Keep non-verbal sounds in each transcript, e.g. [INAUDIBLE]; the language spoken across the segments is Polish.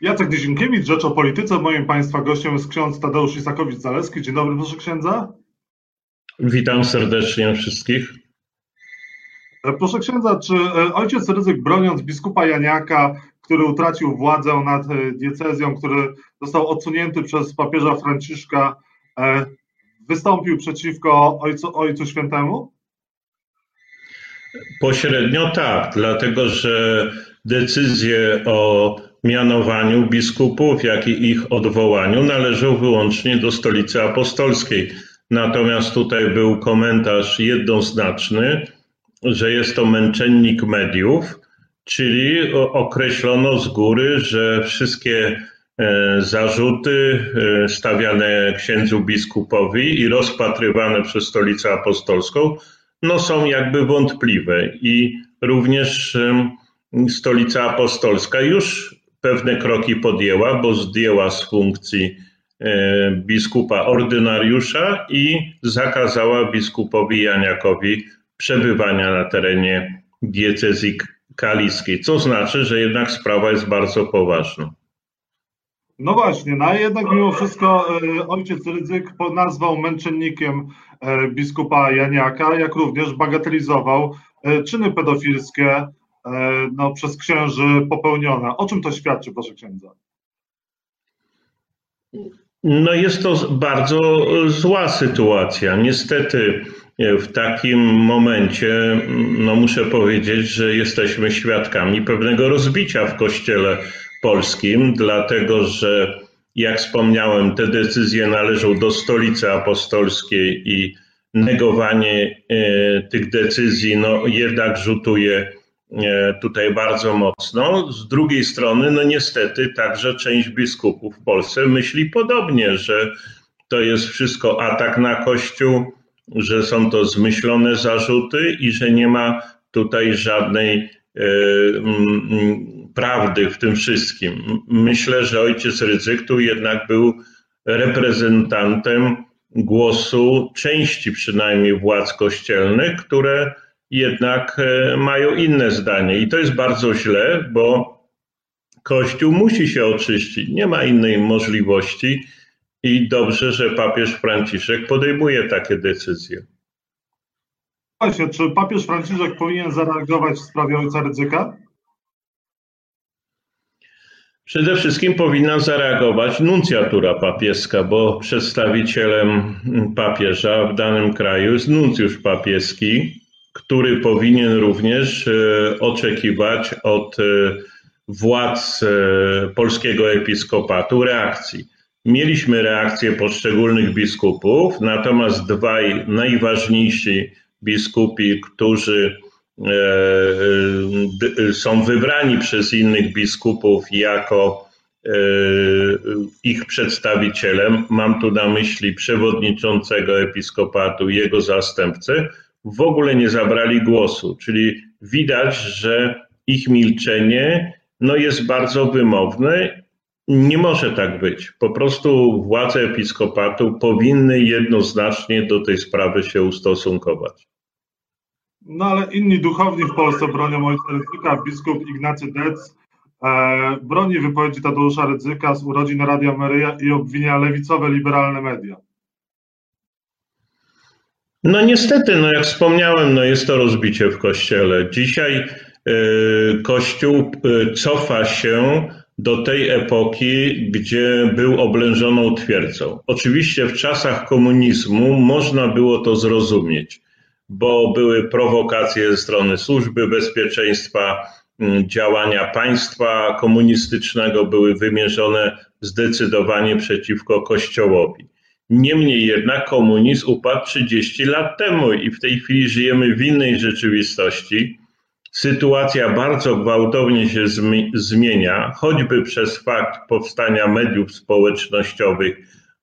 Jacek Dzienkiewicz, Rzecz o Polityce. Moim Państwa gościem jest ksiądz Tadeusz Isakowicz-Zaleski. Dzień dobry, proszę księdza. Witam serdecznie wszystkich. E, proszę księdza, czy e, ojciec Ryzyk broniąc biskupa Janiaka, który utracił władzę nad e, diecezją, który został odsunięty przez papieża Franciszka, wystąpił przeciwko Ojcu, Ojcu Świętemu? Pośrednio tak, dlatego że decyzje o mianowaniu biskupów, jak i ich odwołaniu należą wyłącznie do stolicy apostolskiej. Natomiast tutaj był komentarz jednoznaczny, że jest to męczennik mediów, czyli określono z góry, że wszystkie e, zarzuty e, stawiane księdzu biskupowi i rozpatrywane przez stolicę apostolską no są jakby wątpliwe i również stolica apostolska już pewne kroki podjęła, bo zdjęła z funkcji e, biskupa ordynariusza i zakazała biskupowi Janiakowi przebywania na terenie diecezji kaliskiej, co znaczy, że jednak sprawa jest bardzo poważna. No właśnie, no jednak mimo wszystko e, ojciec Rydzyk nazwał męczennikiem e, biskupa Janiaka, jak również bagatelizował czyny pedofilskie no, przez księży popełnione. O czym to świadczy, proszę księdza? No jest to bardzo zła sytuacja. Niestety w takim momencie, no muszę powiedzieć, że jesteśmy świadkami pewnego rozbicia w kościele polskim, dlatego że jak wspomniałem, te decyzje należą do stolicy apostolskiej i negowanie e, tych decyzji no, jednak rzutuje E, tutaj bardzo mocno. Z drugiej strony, no niestety, także część biskupów w Polsce myśli podobnie, że to jest wszystko atak na Kościół, że są to zmyślone zarzuty i że nie ma tutaj żadnej e, prawdy w tym wszystkim. Myślę, że ojciec Rydzyk tu jednak był reprezentantem głosu części przynajmniej władz kościelnych, które jednak e, mają inne zdanie. I to jest bardzo źle, bo Kościół musi się oczyścić. Nie ma innej możliwości. I dobrze, że papież Franciszek podejmuje takie decyzje. Właśnie, czy papież Franciszek powinien zareagować w sprawie ojca ryzyka? Przede wszystkim powinna zareagować nuncjatura papieska, bo przedstawicielem papieża w danym kraju jest nuncjusz papieski, który powinien również e, oczekiwać od e, władz e, polskiego episkopatu reakcji. Mieliśmy reakcję poszczególnych biskupów, natomiast dwaj najważniejsi biskupi, którzy są wybrani przez innych biskupów jako ich przedstawicielem, mam tu na myśli przewodniczącego episkopatu i jego zastępcę, w ogóle nie zabrali głosu, czyli widać, że ich milczenie no, jest bardzo wymowne. Nie może tak być. Po prostu władze episkopatu powinny jednoznacznie do tej sprawy się ustosunkować. No ale inni duchowni w Polsce bronią ojca Rydzyka, biskup Ignacy Dec e, broni wypowiedzi Tadeusza Rydzyka z urodzin Radia Maryja i obwinia lewicowe, liberalne media. No niestety, no jak wspomniałem, no jest to rozbicie w kościele. Dzisiaj y, Kościół y, cofa się do tej epoki, gdzie był oblężoną twierdzą. Oczywiście w czasach komunizmu można było to zrozumieć, bo były prowokacje ze strony służby bezpieczeństwa, mm, działania państwa komunistycznego były wymierzone zdecydowanie przeciwko Kościołowi. Niemniej jednak komunizm upadł 30 lat temu i w tej chwili żyjemy w innej rzeczywistości. Sytuacja bardzo gwałtownie się zmienia, choćby przez fakt powstania mediów społecznościowych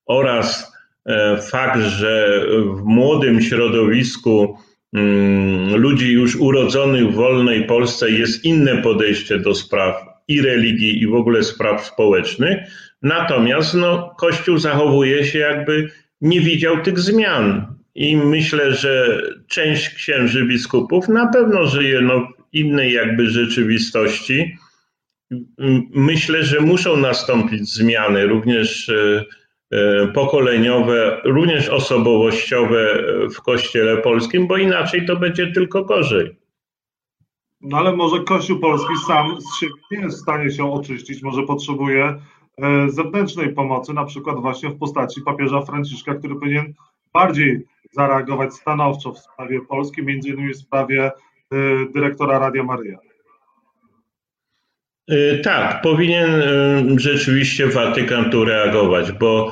oraz e, fakt, że w młodym środowisku mm, ludzi już urodzonych w wolnej Polsce jest inne podejście do spraw i religii, i w ogóle spraw społecznych Natomiast no, Kościół zachowuje się, jakby nie widział tych zmian. I myślę, że część księży biskupów na pewno żyje no, w innej jakby rzeczywistości myślę, że muszą nastąpić zmiany również pokoleniowe, również osobowościowe w Kościele Polskim, bo inaczej to będzie tylko gorzej. No ale może Kościół Polski sam z siebie nie jest w stanie się oczyścić, może potrzebuje e, zewnętrznej pomocy, na przykład właśnie w postaci papieża Franciszka, który powinien bardziej zareagować stanowczo w sprawie Polski, między innymi w sprawie e, dyrektora Radia Maryja. E, tak, powinien rzeczywiście Watykan tu reagować, bo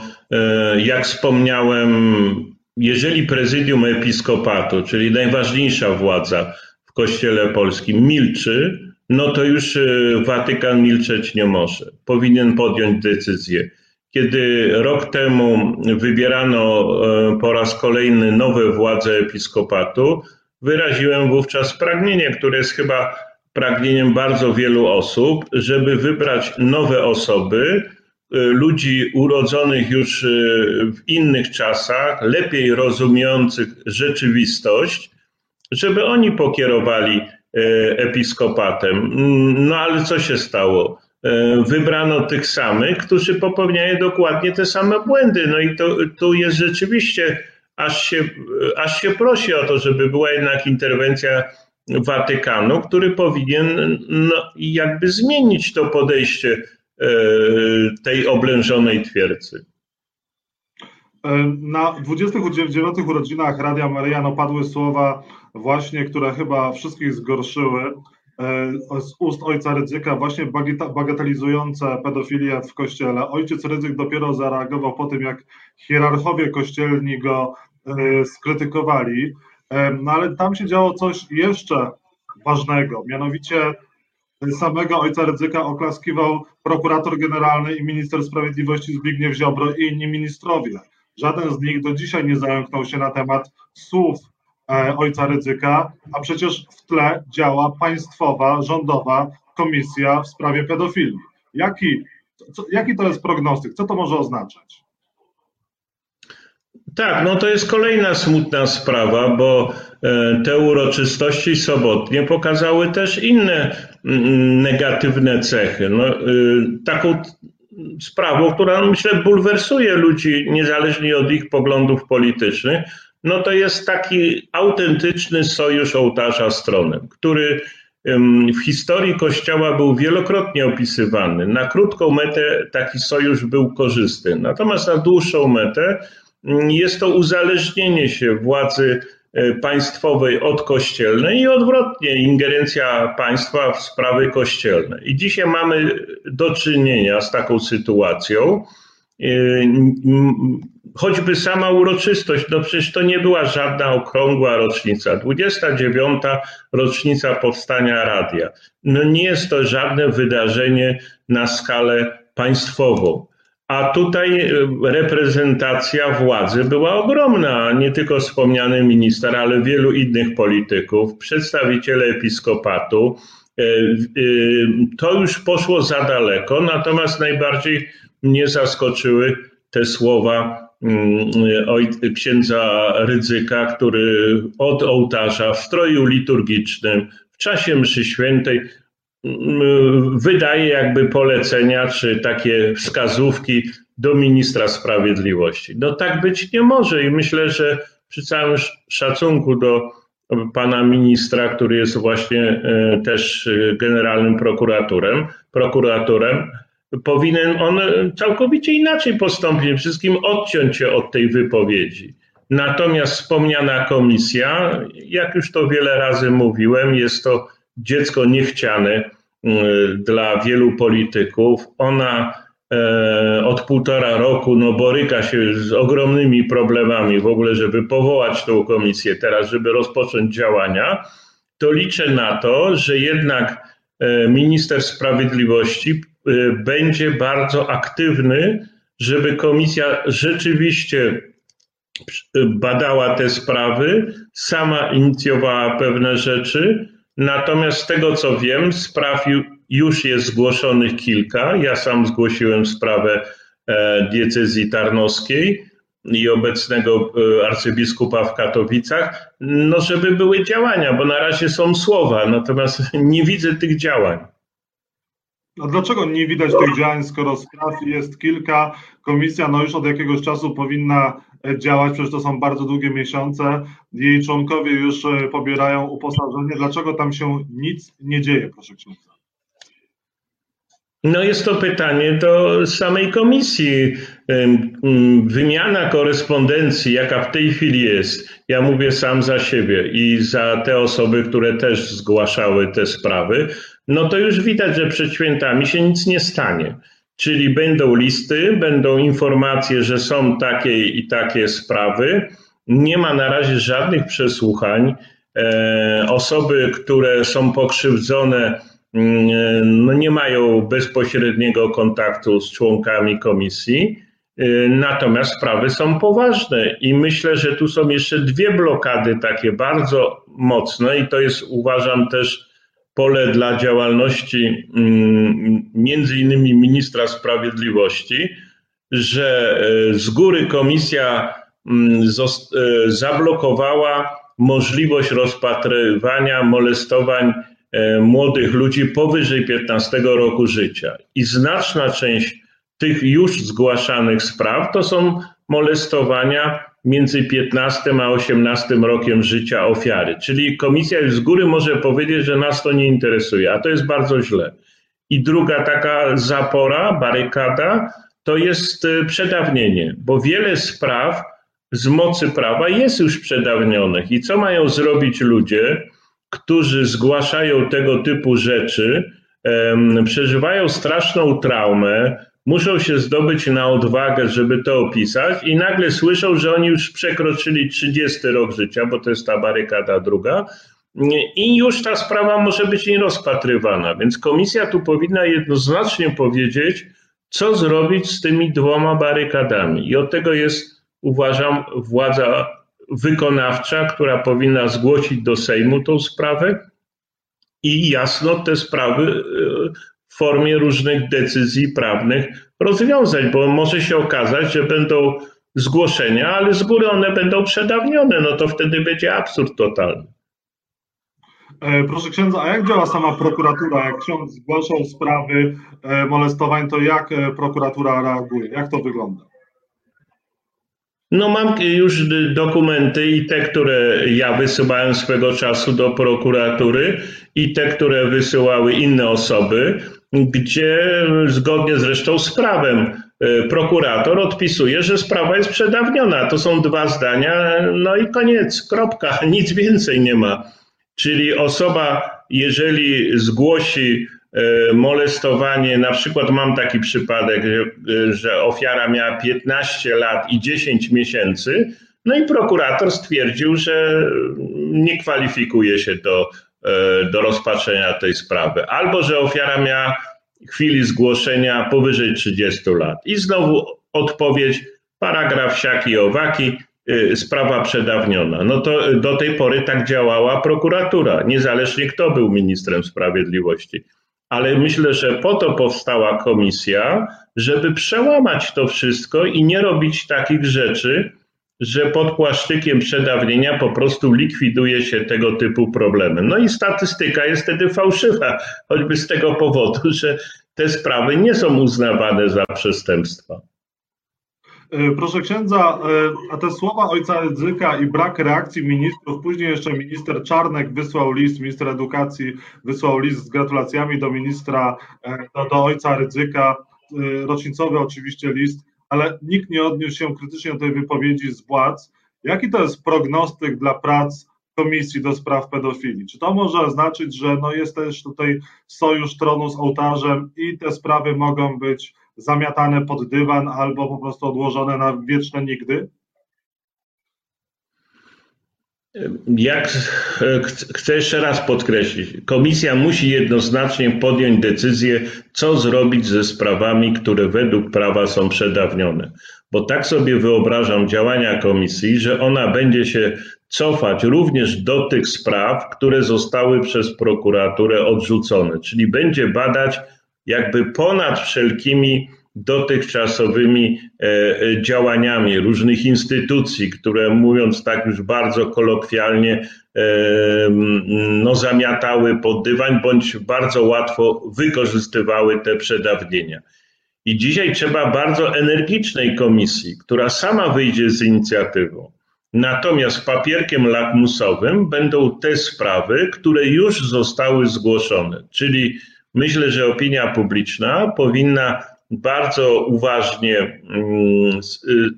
jak wspomniałem, jeżeli prezydium episkopatu, czyli najważniejsza władza, w Kościele Polskim milczy, no to już e, Watykan milczeć nie może. Powinien podjąć decyzję. Kiedy rok temu wybierano e, po raz kolejny nowe władze episkopatu, wyraziłem wówczas pragnienie, które jest chyba pragnieniem bardzo wielu osób, żeby wybrać nowe osoby, e, ludzi urodzonych już w innych czasach, lepiej rozumiejących rzeczywistość, żeby oni pokierowali e, episkopatem. Mm, no ale co się stało? E, wybrano tych samych, którzy popełniają dokładnie te same błędy. No i to, tu jest rzeczywiście, aż się, aż się prosi o to, żeby była jednak interwencja Watykanu, który powinien no, jakby zmienić to podejście e, tej oblężonej twierdzy. Na 29 urodzinach Radia Maryjano padły słowa właśnie, które chyba wszystkich zgorszyły e, z ust ojca Rydzyka, właśnie bagatelizujące pedofilię w kościele. Ojciec Rydzyk dopiero zareagował po tym, jak hierarchowie kościelni go e, skrytykowali, e, no ale tam się działo coś jeszcze ważnego, mianowicie samego ojca Rydzyka oklaskiwał prokurator generalny i minister sprawiedliwości Zbigniew Ziobro i inni ministrowie. Żaden z nich do dzisiaj nie zająknął się na temat słów e, ojca Rydzyka, a przecież w tle działa państwowa, rządowa komisja w sprawie pedofilii. Jaki, co, jaki to jest prognostyk? Co to może oznaczać? Tak, no to jest kolejna smutna sprawa, bo e, te uroczystości sobotnie pokazały też inne mm, negatywne cechy. No, e, taką sprawą, która myślę bulwersuje ludzi niezależnie od ich poglądów politycznych, no to jest taki autentyczny sojusz ołtarza z tronem, który w historii Kościoła był wielokrotnie opisywany. Na krótką metę taki sojusz był korzystny, natomiast na dłuższą metę jest to uzależnienie się władzy państwowej od kościelnej i odwrotnie ingerencja państwa w sprawy kościelne. I dzisiaj mamy do czynienia z taką sytuacją. E, choćby sama uroczystość, no przecież to nie była żadna okrągła rocznica. 29. rocznica powstania radia. No nie jest to żadne wydarzenie na skalę państwową. A tutaj e, reprezentacja władzy była ogromna. Nie tylko wspomniany minister, ale wielu innych polityków, przedstawiciele episkopatu. E, e, to już poszło za daleko, natomiast najbardziej mnie zaskoczyły te słowa mm, księdza Rydzyka, który od ołtarza w stroju liturgicznym w czasie mszy świętej wydaje jakby polecenia czy takie wskazówki do ministra sprawiedliwości. No tak być nie może i myślę, że przy całym szacunku do pana ministra, który jest właśnie e, też e, generalnym prokuratorem, prokuratorem, powinien on całkowicie inaczej postąpić, wszystkim odciąć się od tej wypowiedzi. Natomiast wspomniana komisja, jak już to wiele razy mówiłem, jest to dziecko niechciane mm, dla wielu polityków. Ona e, od półtora roku no, boryka się z ogromnymi problemami w ogóle, żeby powołać tą komisję teraz, żeby rozpocząć działania, to liczę na to, że jednak e, minister sprawiedliwości e, będzie bardzo aktywny, żeby komisja rzeczywiście badała te sprawy, sama inicjowała pewne rzeczy, Natomiast z tego co wiem, spraw już jest zgłoszonych kilka. Ja sam zgłosiłem sprawę e, diecezji tarnowskiej i obecnego e, arcybiskupa w Katowicach, no żeby były działania, bo na razie są słowa, natomiast [LAUGHS] nie widzę tych działań. A dlaczego nie widać tych działań, skoro spraw jest kilka? Komisja no już od jakiegoś czasu powinna e, działać, przecież to są bardzo długie miesiące. Jej członkowie już e, pobierają uposażenie. Dlaczego tam się nic nie dzieje, proszę księdza? No jest to pytanie do samej komisji. Wymiana korespondencji, jaka w tej chwili jest, ja mówię sam za siebie i za te osoby, które też zgłaszały te sprawy, no to już widać, że przed świętami się nic nie stanie. Czyli będą listy, będą informacje, że są takie i takie sprawy. Nie ma na razie żadnych przesłuchań. E, osoby, które są pokrzywdzone, mm, no nie mają bezpośredniego kontaktu z członkami komisji. E, natomiast sprawy są poważne i myślę, że tu są jeszcze dwie blokady takie bardzo mocne i to jest uważam też pole dla działalności mm, między innymi ministra sprawiedliwości, że e, z góry komisja mm, e, zablokowała możliwość rozpatrywania molestowań e, młodych ludzi powyżej 15 roku życia. I znaczna część tych już zgłaszanych spraw to są molestowania między 15 a 18 rokiem życia ofiary. Czyli komisja już z góry może powiedzieć, że nas to nie interesuje, a to jest bardzo źle. I druga taka zapora, barykada, to jest y, przedawnienie, bo wiele spraw z mocy prawa jest już przedawnionych. I co mają zrobić ludzie, którzy zgłaszają tego typu rzeczy, przeżywają straszną traumę, muszą się zdobyć na odwagę, żeby to opisać i nagle słyszą, że oni już przekroczyli 30 rok życia, bo to jest ta barykada druga i już ta sprawa może być nierozpatrywana. Więc komisja tu powinna jednoznacznie powiedzieć, co zrobić z tymi dwoma barykadami. I od tego jest, uważam, władza wykonawcza, która powinna zgłosić do Sejmu tą sprawę i jasno te sprawy w formie różnych decyzji prawnych rozwiązać, bo może się okazać, że będą zgłoszenia, ale z góry one będą przedawnione, no to wtedy będzie absurd totalny. E, proszę księdza, a jak działa sama prokuratura? Jak ksiądz zgłaszał sprawy e, molestowań, to jak e, prokuratura reaguje? Jak to wygląda? No mam już dokumenty i te, które ja wysyłałem swego czasu do prokuratury i te, które wysyłały inne osoby gdzie zgodnie zresztą z prawem e, prokurator odpisuje, że sprawa jest przedawniona. To są dwa zdania, no i koniec, kropka, [LAUGHS] nic więcej nie ma. Czyli osoba, jeżeli zgłosi e, molestowanie, na przykład mam taki przypadek, że ofiara miała 15 lat i 10 miesięcy, no i prokurator stwierdził, że nie kwalifikuje się do E, do rozpatrzenia tej sprawy. Albo, że ofiara miała chwili zgłoszenia powyżej 30 lat. I znowu odpowiedź, paragraf siaki owaki, e, sprawa przedawniona. No to do tej pory tak działała prokuratura, niezależnie kto był ministrem sprawiedliwości. Ale myślę, że po to powstała komisja, żeby przełamać to wszystko i nie robić takich rzeczy, że pod płaszczykiem przedawnienia po prostu likwiduje się tego typu problemy. No i statystyka jest wtedy fałszywa, choćby z tego powodu, że te sprawy nie są uznawane za przestępstwa. E, proszę księdza, e, a te słowa ojca Rydzyka i brak reakcji ministrów, później jeszcze minister Czarnek wysłał list, minister edukacji wysłał list z gratulacjami do ministra, e, do, do ojca Rydzyka, rocznicowy oczywiście list ale nikt nie odniósł się krytycznie do tej wypowiedzi z władz. Jaki to jest prognostyk dla prac Komisji do Spraw Pedofilii? Czy to może oznaczyć, że no jest też tutaj sojusz tronu z ołtarzem i te sprawy mogą być zamiatane pod dywan albo po prostu odłożone na wieczne nigdy? Jak chcę jeszcze raz podkreślić, komisja musi jednoznacznie podjąć decyzję, co zrobić ze sprawami, które według prawa są przedawnione. Bo tak sobie wyobrażam działania komisji, że ona będzie się cofać również do tych spraw, które zostały przez prokuraturę odrzucone, czyli będzie badać jakby ponad wszelkimi dotychczasowymi e, e, działaniami różnych instytucji, które mówiąc tak już bardzo kolokwialnie, no, zamiatały pod dywan, bądź bardzo łatwo wykorzystywały te przedawnienia. I dzisiaj trzeba bardzo energicznej komisji, która sama wyjdzie z inicjatywą. Natomiast papierkiem lakmusowym będą te sprawy, które już zostały zgłoszone. Czyli myślę, że opinia publiczna powinna bardzo uważnie mm, y,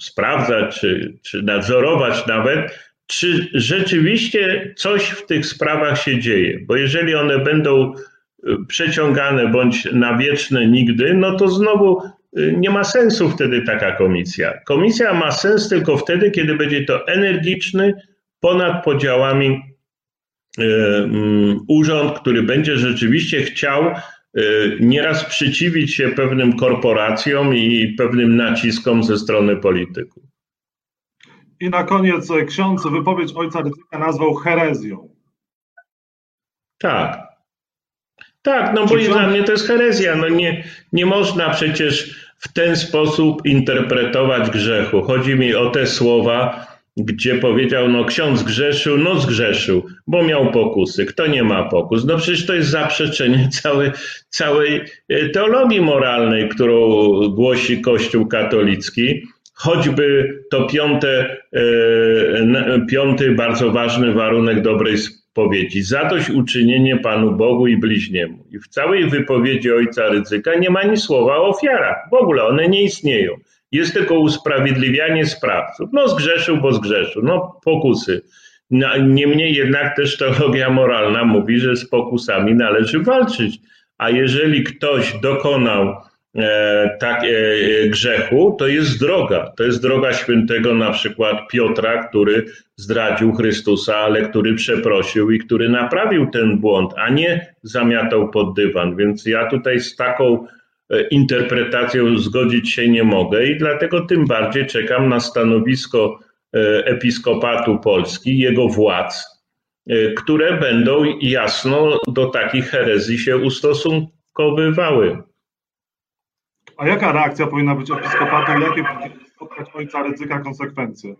sprawdzać czy, czy nadzorować nawet, czy rzeczywiście coś w tych sprawach się dzieje. Bo jeżeli one będą y, przeciągane bądź na wieczne nigdy, no to znowu y, nie ma sensu wtedy taka komisja. Komisja ma sens tylko wtedy, kiedy będzie to energiczny, ponad podziałami mm, urząd, który będzie rzeczywiście chciał nieraz przeciwić się pewnym korporacjom i pewnym naciskom ze strony polityków. I na koniec e, ksiądz wypowiedź ojca Rydzyka nazwał herezją. Tak. Tak, no bo ksiądz... dla mnie to jest herezja. No nie, nie można przecież w ten sposób interpretować grzechu. Chodzi mi o te słowa, gdzie powiedział, no ksiądz grzeszył, no zgrzeszył, bo miał pokusy. Kto nie ma pokus? No przecież to jest zaprzeczenie [LAUGHS] całej, całej e, teologii moralnej, którą głosi Kościół katolicki choćby to piąte, e, piąty bardzo ważny warunek dobrej spowiedzi. Zadośćuczynienie Panu Bogu i bliźniemu. I w całej wypowiedzi ojca Rydzyka nie ma ni słowa o ofiarach. W ogóle one nie istnieją. Jest tylko usprawiedliwianie sprawców. No zgrzeszył, bo zgrzeszył. No pokusy. Niemniej jednak też teologia moralna mówi, że z pokusami należy walczyć. A jeżeli ktoś dokonał E, tak, e, grzechu, to jest droga. To jest droga świętego na przykład Piotra, który zdradził Chrystusa, ale który przeprosił i który naprawił ten błąd, a nie zamiatał pod dywan. Więc ja tutaj z taką e, interpretacją zgodzić się nie mogę i dlatego tym bardziej czekam na stanowisko Episkopatu Polski, jego władz, które będą jasno do takich herezji się ustosunkowywały. A jaka reakcja powinna być episkopatu i jakie powinny spotkać ojca ryzyka konsekwencje?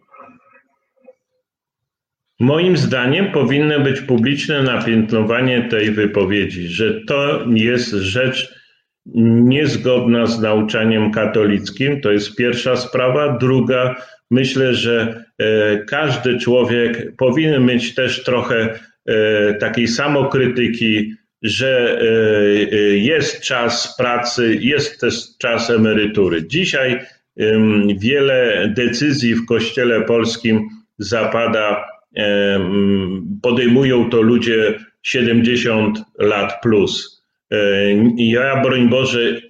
Moim zdaniem powinno być publiczne napiętnowanie tej wypowiedzi, że to jest rzecz niezgodna z nauczaniem katolickim. To jest pierwsza sprawa. Druga, myślę, że e, każdy człowiek powinien mieć też trochę e, takiej samokrytyki że e, jest czas pracy, jest też czas emerytury. Dzisiaj wiele decyzji w Kościele Polskim zapada, podejmują to ludzie 70 lat plus. E, ja, broń Boże,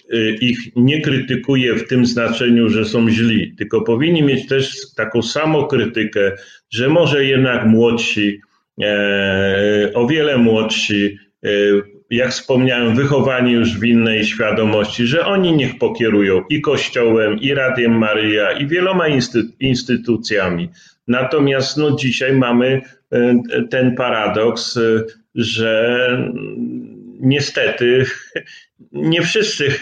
ich nie krytykuję w tym znaczeniu, że są źli, tylko powinni mieć też taką samokrytykę, że może jednak młodsi, o wiele młodsi, Y, jak wspomniałem, wychowani już w innej świadomości, że oni niech pokierują i Kościołem, i Radiem Maryja, i wieloma instytucjami. Natomiast no, dzisiaj mamy y, ten paradoks, y, że niestety nie wszyscy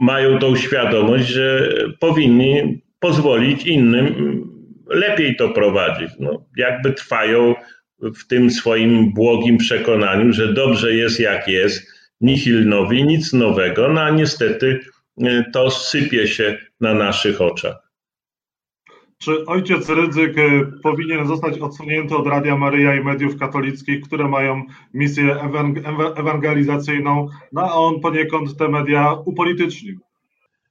mają tą świadomość, że powinni pozwolić innym lepiej to prowadzić. No, jakby trwają w tym swoim błogim przekonaniu, że dobrze jest jak jest, nihil nowi, nic nowego, no a niestety e, to sypie się na naszych oczach. Czy ojciec Rydzyk e, powinien zostać odsunięty od Radia Maryja i mediów katolickich, które mają misję ewangelizacyjną, no a on poniekąd te media upolitycznił?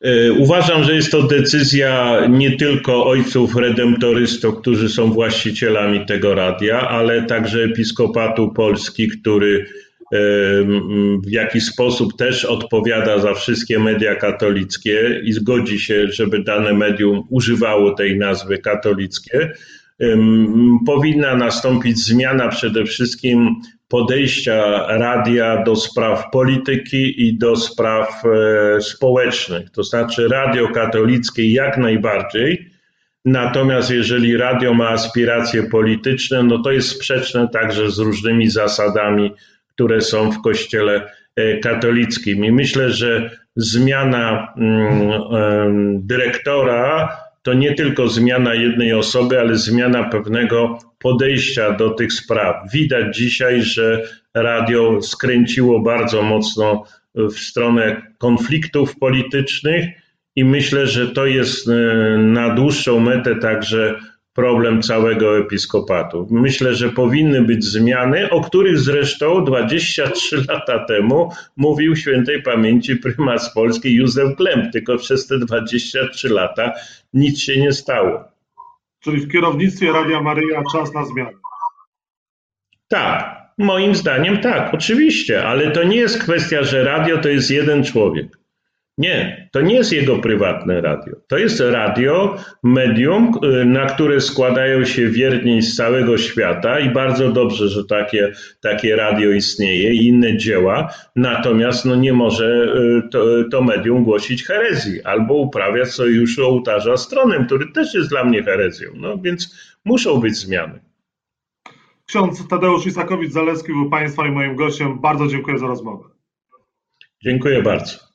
E, uważam, że jest to decyzja nie tylko ojców redemptorystów, którzy są właścicielami tego radia, ale także Episkopatu Polski, który w jakiś sposób też odpowiada za wszystkie media katolickie i zgodzi się, żeby dane medium używało tej nazwy katolickie. Powinna nastąpić zmiana przede wszystkim podejścia radia do spraw polityki i do spraw e, społecznych. To znaczy radio katolickie jak najbardziej. Natomiast jeżeli radio ma aspiracje polityczne, no to jest sprzeczne także z różnymi zasadami, które są w Kościele e, katolickim. I myślę, że zmiana mm, dyrektora to nie tylko zmiana jednej osoby, ale zmiana pewnego podejścia do tych spraw. Widać dzisiaj, że radio skręciło bardzo mocno w stronę konfliktów politycznych i myślę, że to jest e, na dłuższą metę także problem całego episkopatu. Myślę, że powinny być zmiany, o których zresztą 23 [LAUGHS] lata temu mówił świętej pamięci prymas Polski Józef Klemp, tylko przez te 23 lata nic się nie stało. Czyli w kierownictwie Radia Maryja czas na zmianę. Tak, moim zdaniem tak, oczywiście, ale to nie jest kwestia, że radio to jest jeden człowiek. Nie, to nie jest jego prywatne radio. To jest radio, medium, y, na które składają się wierni z całego świata i bardzo dobrze, że takie, takie radio istnieje i inne dzieła, natomiast no nie może y, to, to medium głosić herezji albo uprawiać sojuszu ołtarza stronem, który też jest dla mnie herezją. No więc muszą być zmiany. Ksiądz Tadeusz Isakowicz-Zaleski był Państwa i moim gościem. Bardzo dziękuję za rozmowę. Dziękuję bardzo.